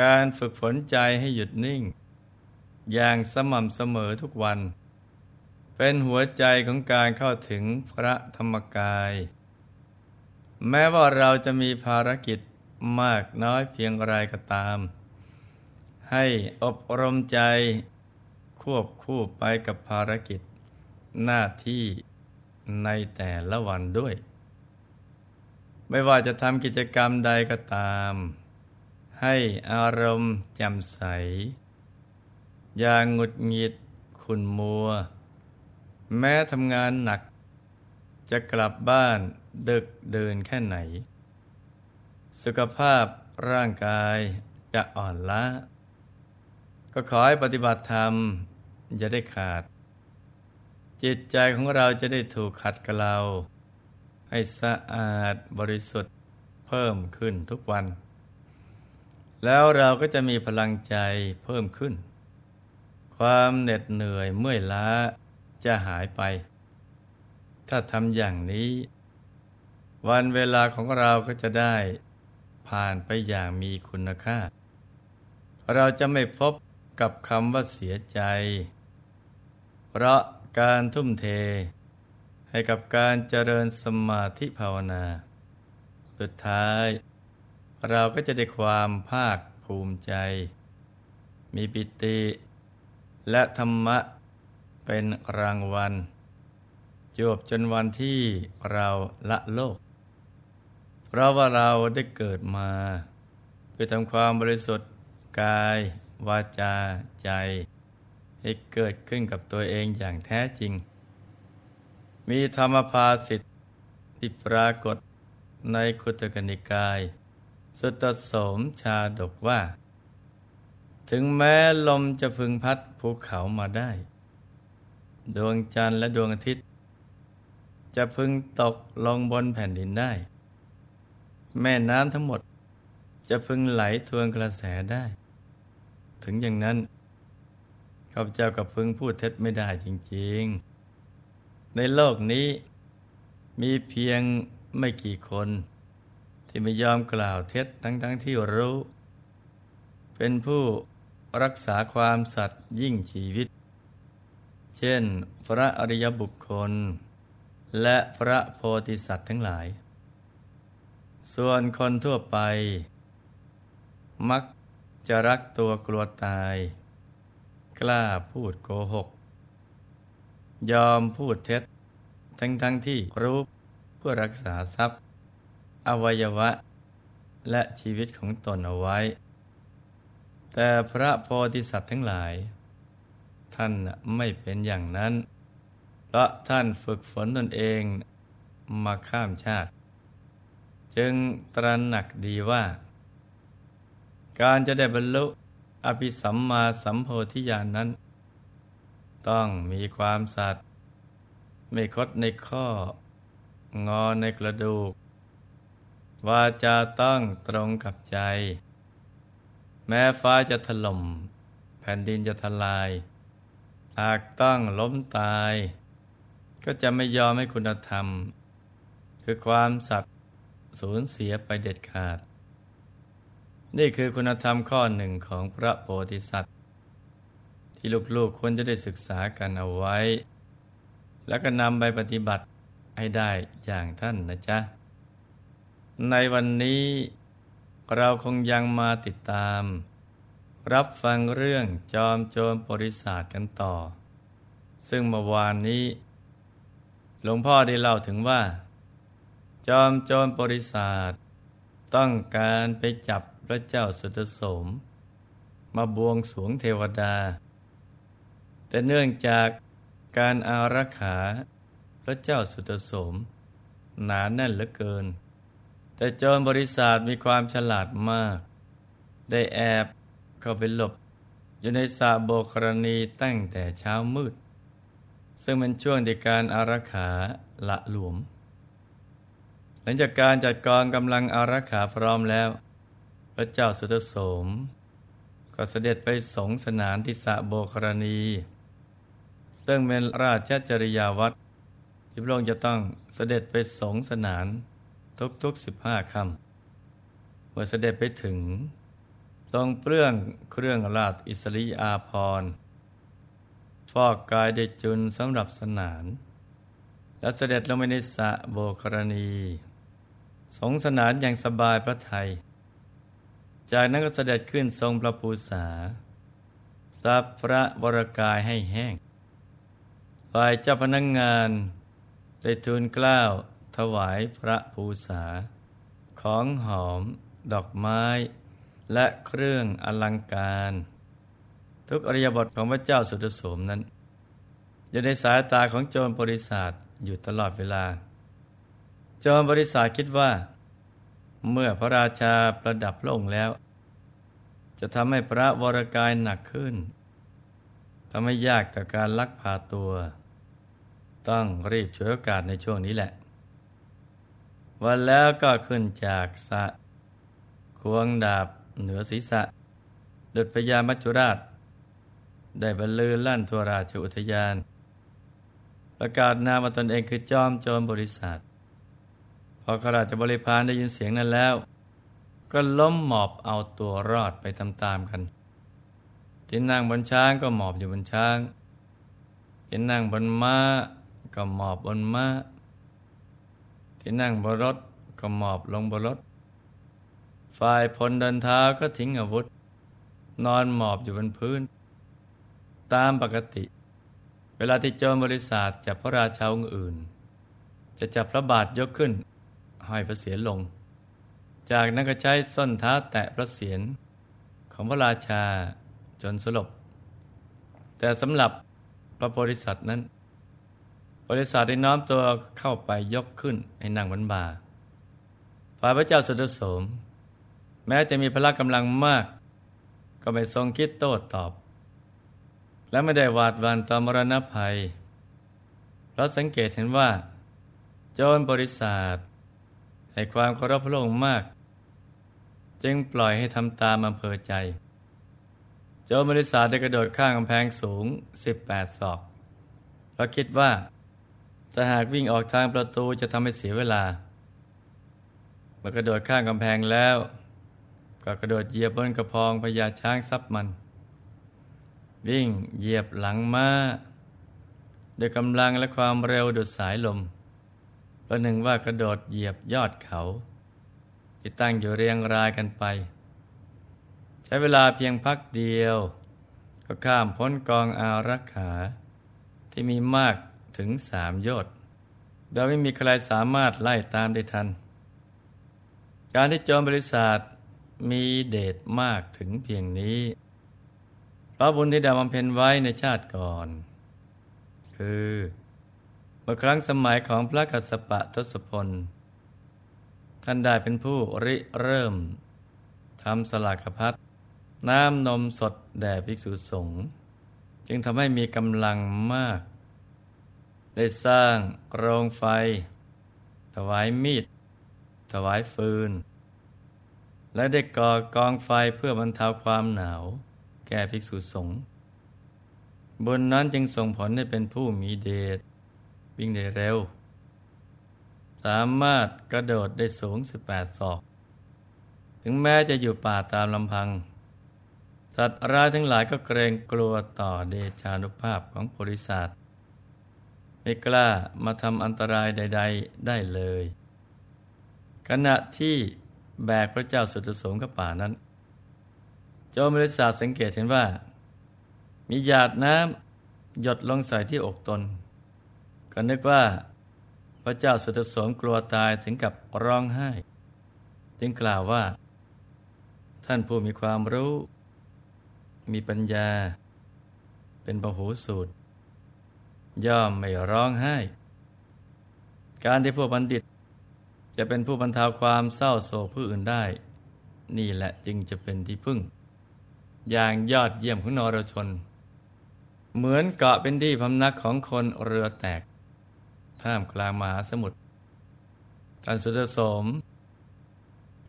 การฝึกฝนใจให้หยุดนิ่ง อย่างสม่ำเสมอทุกวัน เป็นหัวใจของการเข้าถึงพระธรรมกาย แม้ว่าเราจะมีภารกิจมากน้อยเพียงไรก็ตาม ให้อบรมใจควบคู่ไปกับภารกิจ หน้าที่ในแต่ละวันด้วย ไม่ว่าจะทำกิจกรรมใดก็ตาม ให้อารมณ์แจ่มใส อย่างหงุดหงิดขุนมัว แม้ทำงานหนัก จะกลับบ้านดึกเดินแค่ไหน สุขภาพร่างกายจะอ่อนล้า ก็ขอให้ปฏิบัติธรรมจะได้ขาด จิตใจของเราจะได้ถูกขัดเกลาให้สะอาดบริสุทธิ์เพิ่มขึ้นทุกวัน แล้วเราก็จะมีพลังใจเพิ่มขึ้น ความเหน็ดเหนื่อยเมื่อยล้าจะหายไป ถ้าทำอย่างนี้ วันเวลาของเราก็จะได้ผ่านไปอย่างมีคุณค่า เราจะไม่พบกับคำว่าเสียใจ เพราะการทุ่มเท ให้กับการเจริญสมาธิภาวนา สุดท้าย เราก็จะได้ความภาคภูมิใจ มีปิติ และธรรมะเป็นรางวัล จบจนวันที่เราละโลก เพราะว่าเราได้เกิดมาเพื่อทำความบริสุทธิ์กาย วาจาใจ ให้เกิดขึ้นกับตัวเองอย่างแท้จริง มีธรรมภาสิทธิที่ปรากฏในคุตกนิกาย สุตโสมชาดกว่า ถึงแม้ลมจะพึงพัดภูเขามาได้ ดวงจันทร์และดวงอาทิตย์ จะพึงตกลงบนแผ่นดินได้ แม่น้ำทั้งหมดจะพึงไหลทวนกระแสได้ ถึงอย่างนั้นข้าพเจ้ากับพึงพูดเท็จไม่ได้จริง ๆ ในโลกนี้มีเพียงไม่กี่คน ที่ไม่ยอมกล่าวเท็จทั้งๆทที่รู้ เป็นผู้รักษาความสัตย์ยิ่งชีวิต เช่น พระอริยบุคคล และพระโพธิสัตว์ทั้งหลาย ส่วนคนทั่วไป มักจะรักตัวกลัวตาย กล้าพูดโกหก ยอมพูดเท็จ ทั้งทั้งที่รู้เพื่อรักษาทรัพย์ อวัยวะ และชีวิตของตนเอาไว้ แต่พระโพธิสัตว์ทั้งหลาย ท่านไม่เป็นอย่างนั้น เพราะท่านฝึกฝนตนเองมาข้ามชาติ จึงตระหนักดีว่า การจะได้บรรลุอภิสัมมาสัมโพธิญาณนนั้น ต้องมีความสัตย์ไม่คดในข้องอในกระดูก วาจาต้องตรงกับใจ แม้ฟ้าจะถล่ม แผ่นดินจะทลาย หากต้องล้มตาย ก็จะไม่ยอมให้คุณธรรม คือความสัตย์สูญเสียไปเด็ดขาด นี่คือคุณธรรมข้อหนึ่งของพระโพธิสัตว์ ที่ลูกๆควรจะได้ศึกษากันเอาไว้ แล้วก็นำไปปฏิบัติให้ได้อย่างท่านนะจ๊ะ ในวันนี้เราคงยังมาติดตาม รับฟังเรื่องจอมโจรบริษัทกันต่อ ซึ่งเมื่อวานนี้ หลวงพ่อได้เล่าถึงว่า จอมโจรบริษัทต้องการไปจับพระเจ้าสุตโสม มาบวงสวงเทวดา แต่เนื่องจากการอารักขาพระเจ้าสุตโสม หนาแน่นเหลือเกิน แต่โจรบริษัทมีความฉลาดมาก ได้แอบเข้าไปหลบ อยู่ในสาโบกรณีตั้งแต่เช้ามืด ซึ่งเป็นช่วงที่การอารักขาละหลวม หลังจากการจัดกองกำลังอารักขาพร้อมแล้ว พระเจ้าสุตโสม ก็เสด็จไปสงสนานที่สะโบกรณี ซึ่งเป็นราชจริยาวัดที่พระองค์จะต้องเสด็จไปสงสนาน ทุกๆสิบห้าคำเมื่อเสด็จไปถึงพทรงเปลื้องเครื่องราชอิสริอาภรณ์ฟอกกายได้จุนสำหรับสนาน และเสด็จลงไปในสะโบกรณี สงสนานอย่างสบายพระไทย จากนั้นก็เสด็จขึ้นทรงพระภูษาซับพระบรกายให้แห้ง ฝ่ายเจ้าพนักงงานได้ทูลกล้าว ถวายพระภูษา ของหอม ดอกไม้ และเครื่องอลังการ ทุกอริยบทของพระเจ้าสุดโสมนั้นอยู่ในสายตาของโจรบริษัทอยู่ตลอดเวลา โจรบริษัทคิดว่า เมื่อพระราชาประดับพระองค์แล้ว จะทำให้พระวรกายหนักขึ้นทำให้ยากต่อการลักพาตัว ต้องรีบช่วยโอกาสในช่วงนี้แหละ วันแล้วก็ขึ้นจากสะควงดาบเหนือศีรษะ ดุดพญามัจจุราช ได้บรรลือลั่นทัวราชอุทยาน ประกาศนามตนเองคือจอมโจรบริษัทพอขราชบริพารได้ยินเสียงนั้นแล้ว ก็ล้มหมอบเอาตัวรอดไปตามๆกันที่นั่งบนช้างก็หมอบอยู่บนช้างที่นั่งบนม้าก็หมอบบนม้า ที่นั่งบนรถก็หมอบลงบนรถ ฝ่ายพลเดินเท้าก็ทิ้งอาวุธ นอนหมอบอยู่บนพื้น ตามปกติ เวลาที่โจรบริษัทจับพระราชาองค์อื่น จะจับพระบาทยกขึ้นห้อยพระเศียรลง จากนั้นก็ใช้ส้นเท้าแตะพระเศียรของพระราชาจนสลบ แต่สำหรับพระโพธิสัตว์นั้น บริษัทได้น้อมตัวเข้าไปยกขึ้นให้นั่งบนบาฝ่ายพระเจ้าสุดโสม แม้จะมีพละกำลังมาก ก็ไม่ทรงคิดโต้ตอบ และไม่ได้หวาดหวั่นต่อมรณภัย เพราะสังเกตเห็นว่า โจรบริษัทให้ความเคารพพระองค์มาก จึงปล่อยให้ทำตามอำเภอใจ โจรบริษัทได้กระโดดข้างกำแพงสูง 18 ศอกเพราะคิดว่า ถ้าหากวิ่งออกทางประตูจะทำให้เสียเวลาเมื่อกระโดดข้างกำแพงแล้ว ก็กระโดดเหยียบบนกระพองพญาช้างซับมัน วิ่งเหยียบหลังม้าด้วยกำลังและความเร็วดุดสายลมประหนึ่งว่ากระโดดเหยียบยอดเขา ที่ตั้งอยู่เรียงรายกันไป ใช้เวลาเพียงพักเดียว ก็ข้ามพ้นกองอารักขาที่มีมาก ถึงสามยอดโดยไม่มีใครสามารถไล่ตามได้ทัน การที่โจมบริษัทมีเดชมากถึงเพียงนี้ เพราะบุญที่ด้บำเพ็ญไว้ในชาติก่อน คือเมื่อครั้งสมัยของพระกัสสปะทศพล ท่านได้เป็นผู้ริเริ่มทำสลากพัดน้ำนมสดแด่ภิกษุสงฆ์จึงทำให้มีกำลังมาก ได้สร้างโรงไฟ ถวายมีด ถวายฟืน และได้ก่อกองไฟเพื่อบรรเทาความหนาว แก่ภิกษุสงฆ์บนนั้นจึงส่งผลให้เป็นผู้มีเดชวิ่งได้เร็ว สามารถกระโดดได้สูง 18 ศอก ถึงแม้จะอยู่ป่าตามลำพัง สัตว์ร้ายทั้งหลายก็เกรงกลัวต่อเดชานุภาพของบริษัท ไม่กล้ามาทำอันตรายใด ๆ ได้เลย ขณะที่แบกพระเจ้าสุดโสมกับป่านั้นโจมบริษัทสังเกตเห็นว่า มีหยาดน้ำหยดลงใส่ที่อกตน ก็นึกว่าพระเจ้าสุดโสมกลัวตายถึงกับร้องไห้ จึงกล่าวว่า ท่านผู้มีความรู้ มีปัญญา เป็นปหูสูตร ย่อมไม่ร้องไห้ การที่พวกบัณฑิต จะเป็นผู้บรรเทาความเศร้าโศกผู้อื่นได้ นี่แหละจึงจะเป็นที่พึ่ง อย่างยอดเยี่ยมของนรชน เหมือนเกาะเป็นที่พำนักของคนเรือแตก ท่ามกลางมหาสมุทรท่านสุดสม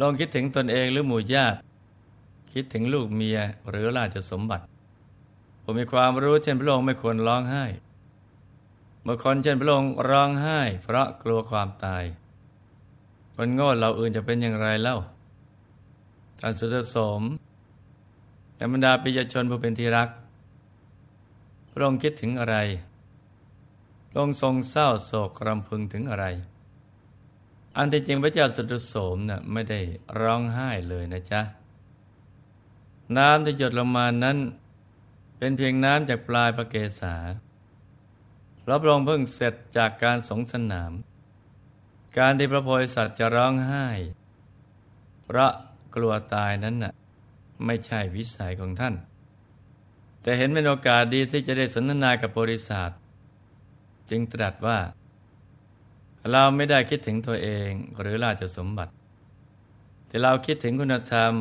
ลองคิดถึงตนเองหรือหมู่ญาติ คิดถึงลูกเมียหรือราชสมบัติ ผมมีความรู้เช่นพระองค์ไม่ควรร้องไห้ เมื่อคนเช่นพระองค์ร้องไห้ เพราะกลัวความตาย คนโง่เราอื่นจะเป็นอย่างไรเล่าท่านสุดสมแต่บรรดาปิยชนผู้เป็นที่รัก พระองค์คิดถึงอะไรพระองค์ทรงเศร้าโศกรำพึงถึงอะไร อันที่จริงพระเจ้าสุดโสมนะ่ะไม่ได้ร้องไห้เลยนะจ๊ะ น้ำที่หยดลงมานั้น เป็นเพียงน้ำจากปลายพระเกศา พระพรองเพิ่งเสร็จจากการสงสนาม การที่พระโพธิสัตว์จะร้องไห้ พระกลัวตายนั้นน่ะไม่ใช่วิสัยของท่าน แต่เห็นเป็นโอกาสดีที่จะได้สนทนากับบริษัทจึงตรัสว่า เราไม่ได้คิดถึงตัวเองหรือราชสมบัติ แต่เราคิดถึงคุณธรรม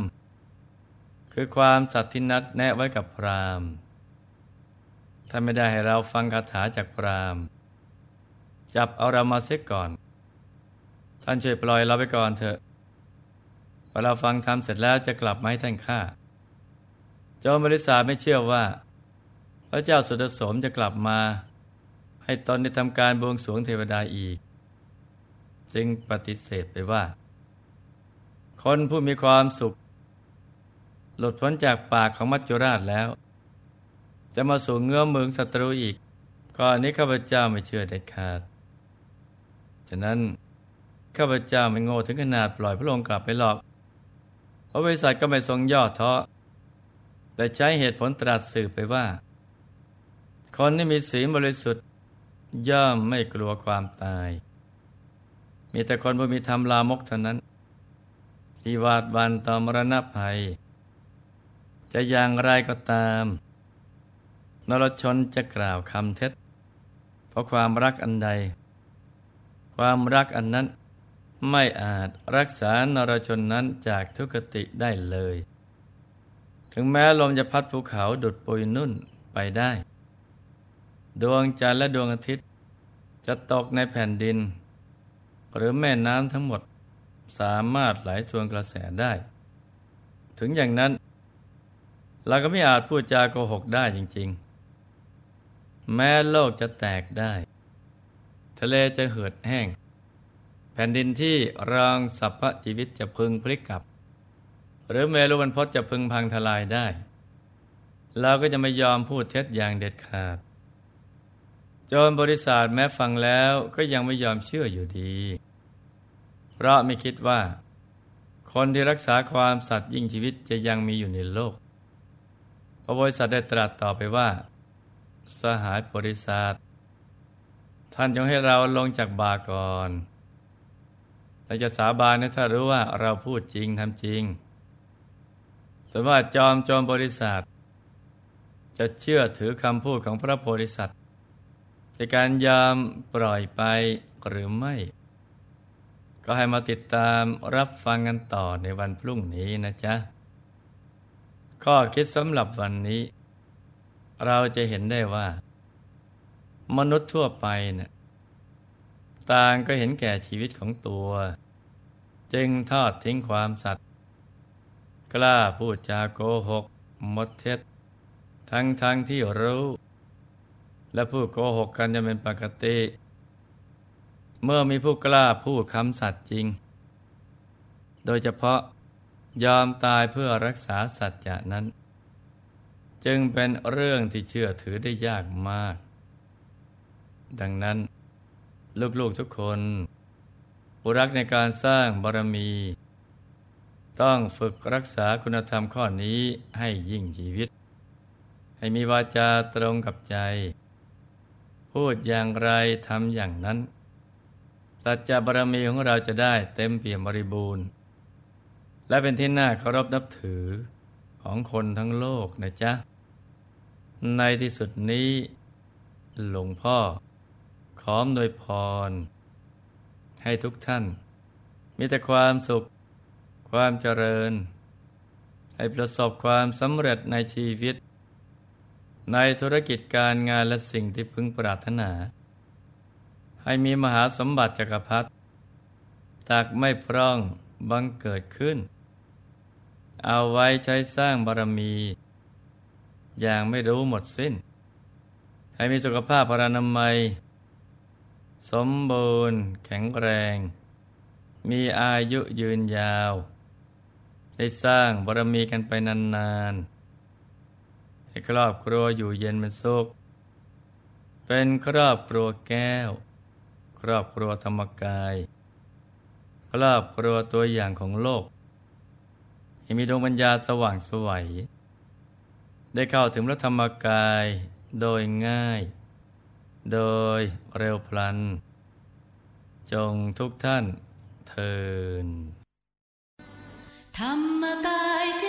คือความสัตย์ที่นัดแนะไว้กับพราม ถ้าไม่ได้ให้เราฟังคาถาจากพรามจับเอาเรามาเสียก่อน ท่านช่วยปล่อยเราไปก่อนเถอะพอเราฟังทำเสร็จแล้วจะกลับมาให้ท่านฆ่าโจมบริษัทไม่เชื่อว่า พระเจ้าสุดสมจะกลับมา ให้ตนได้ทำการบวงสรวงเทวดาอีก จึงปฏิเสธไปว่า คนผู้มีความสุข หลุดพ้นจากปากของมัจจุราชแล้ว จะมาสู่เงื้อมืองศัตรูอีกก่อนนี้ข้าพเจ้าไม่เชื่อเด็ดขาด ฉะนั้นข้าพเจ้าไม่โง่ถึงขนาดปล่อยพระองค์กลับไปหรอกพระบริษัทก็ไม่ทรงย่อท้อแต่ใช้เหตุผลตรัสสืบไปว่า คนที่มีศีลบริสุทธิ์ ย่อมไม่กลัวความตาย มีแต่คนผู้มีธรรมลามกเท่านั้น ที่วาดวันต่อมรณะภัย จะอย่างไรก็ตาม นรชนจะกล่าวคำเท็จ เพราะความรักอันใด ความรักอันนั้นไม่อาจรักษานรชนนั้นจากทุกติได้เลย ถึงแม้ลมจะพัดภูเขาดุดปุยนุ่นไปได้ ดวงจันทร์และดวงอาทิตย์ จะตกในแผ่นดิน หรือแม่น้ำทั้งหมดสามารถไหลทวนกระแสได้ ถึงอย่างนั้น เราก็ไม่อาจพูดจาโกหกได้จริง ๆ แม้โลกจะแตกได้ ทะเลจะเหือดแห้ง แผ่นดินที่รองสรรพชีวิตจะพึงพลิกกลับ หรือเมรุวันพศจะพึงพังทลายได้ เราก็จะไม่ยอมพูดเท็จอย่างเด็ดขาดจนบริษัทแม้ฟังแล้วก็ยังไม่ยอมเชื่ออยู่ดี เพราะไม่คิดว่า คนที่รักษาความสัตย์ยิ่งชีวิตจะยังมีอยู่ในโลก พระบริษัทได้ตรัสต่อไปว่า สหายบริษัทท่านจงให้เราลงจากบาก่อนเราจะสาบานนะถ้ารู้ว่าเราพูดจริงทำจริงสมมติจอมจอมบริษัทจะเชื่อถือคำพูดของพระโพธิสัตว์ในการยอมปล่อยไปหรือไม่ ก็ให้มาติดตามรับฟังกันต่อในวันพรุ่งนี้นะจ๊ะ ข้อคิดสำหรับวันนี้ เราจะเห็นได้ว่า มนุษย์ทั่วไปเนะี่ยต่างก็เห็นแก่ชีวิตของตัว จึงทอดทิ้งความสัตย์กล้าพูดจาโกหกมดเท็จ ทั้งทั้งที่รู้ และผู้โกหกกันจะเป็นปกติ เมื่อมีผู้กล้าพูดคำสัตย์จริง โดยเฉพาะยอมตายเพื่อรักษาสัจจะนั้น จึงเป็นเรื่องที่เชื่อถือได้ยากมาก ดังนั้น ลูกๆทุกคนผู้รักในการสร้างบารมี ต้องฝึกรักษาคุณธรรมข้อนี้ให้ยิ่งชีวิต ให้มีวาจาตรงกับใจ พูดอย่างไรทำอย่างนั้นสัจจบารมีของเราจะได้เต็มเปี่ยมบริบูรณ์ และเป็นที่น่าเคารพนับถือของคนทั้งโลกนะจ๊ะ ในที่สุดนี้ หลวงพ่อ ขอมโดยพร ให้ทุกท่าน มีแต่ความสุข ความเจริญ ให้ประสบความสำเร็จในชีวิต ในธุรกิจการงานและสิ่งที่พึงปรารถนา ให้มีมหาสมบัติจักรพรรดิตักไม่พร่องบังเกิดขึ้น เอาไว้ใช้สร้างบารมี อย่างไม่รู้หมดสิ้น ให้มีสุขภาพพรานามัย สมบูรณ์แข็งแรง มีอายุยืนยาว ได้สร้างบารมีกันไปนานๆ ให้ครอบครัวอยู่เย็นเป็นสุข เป็นครอบครัวแก้ว ครอบครัวธรรมกาย ครอบครัวตัวอย่างของโลกให้มีดวงปัญญาสว่างสวัย ได้เข้าถึงพระธรรมกายโดยง่าย โดยเร็วพลัน จงทุกท่านเทินธรรมกายเจ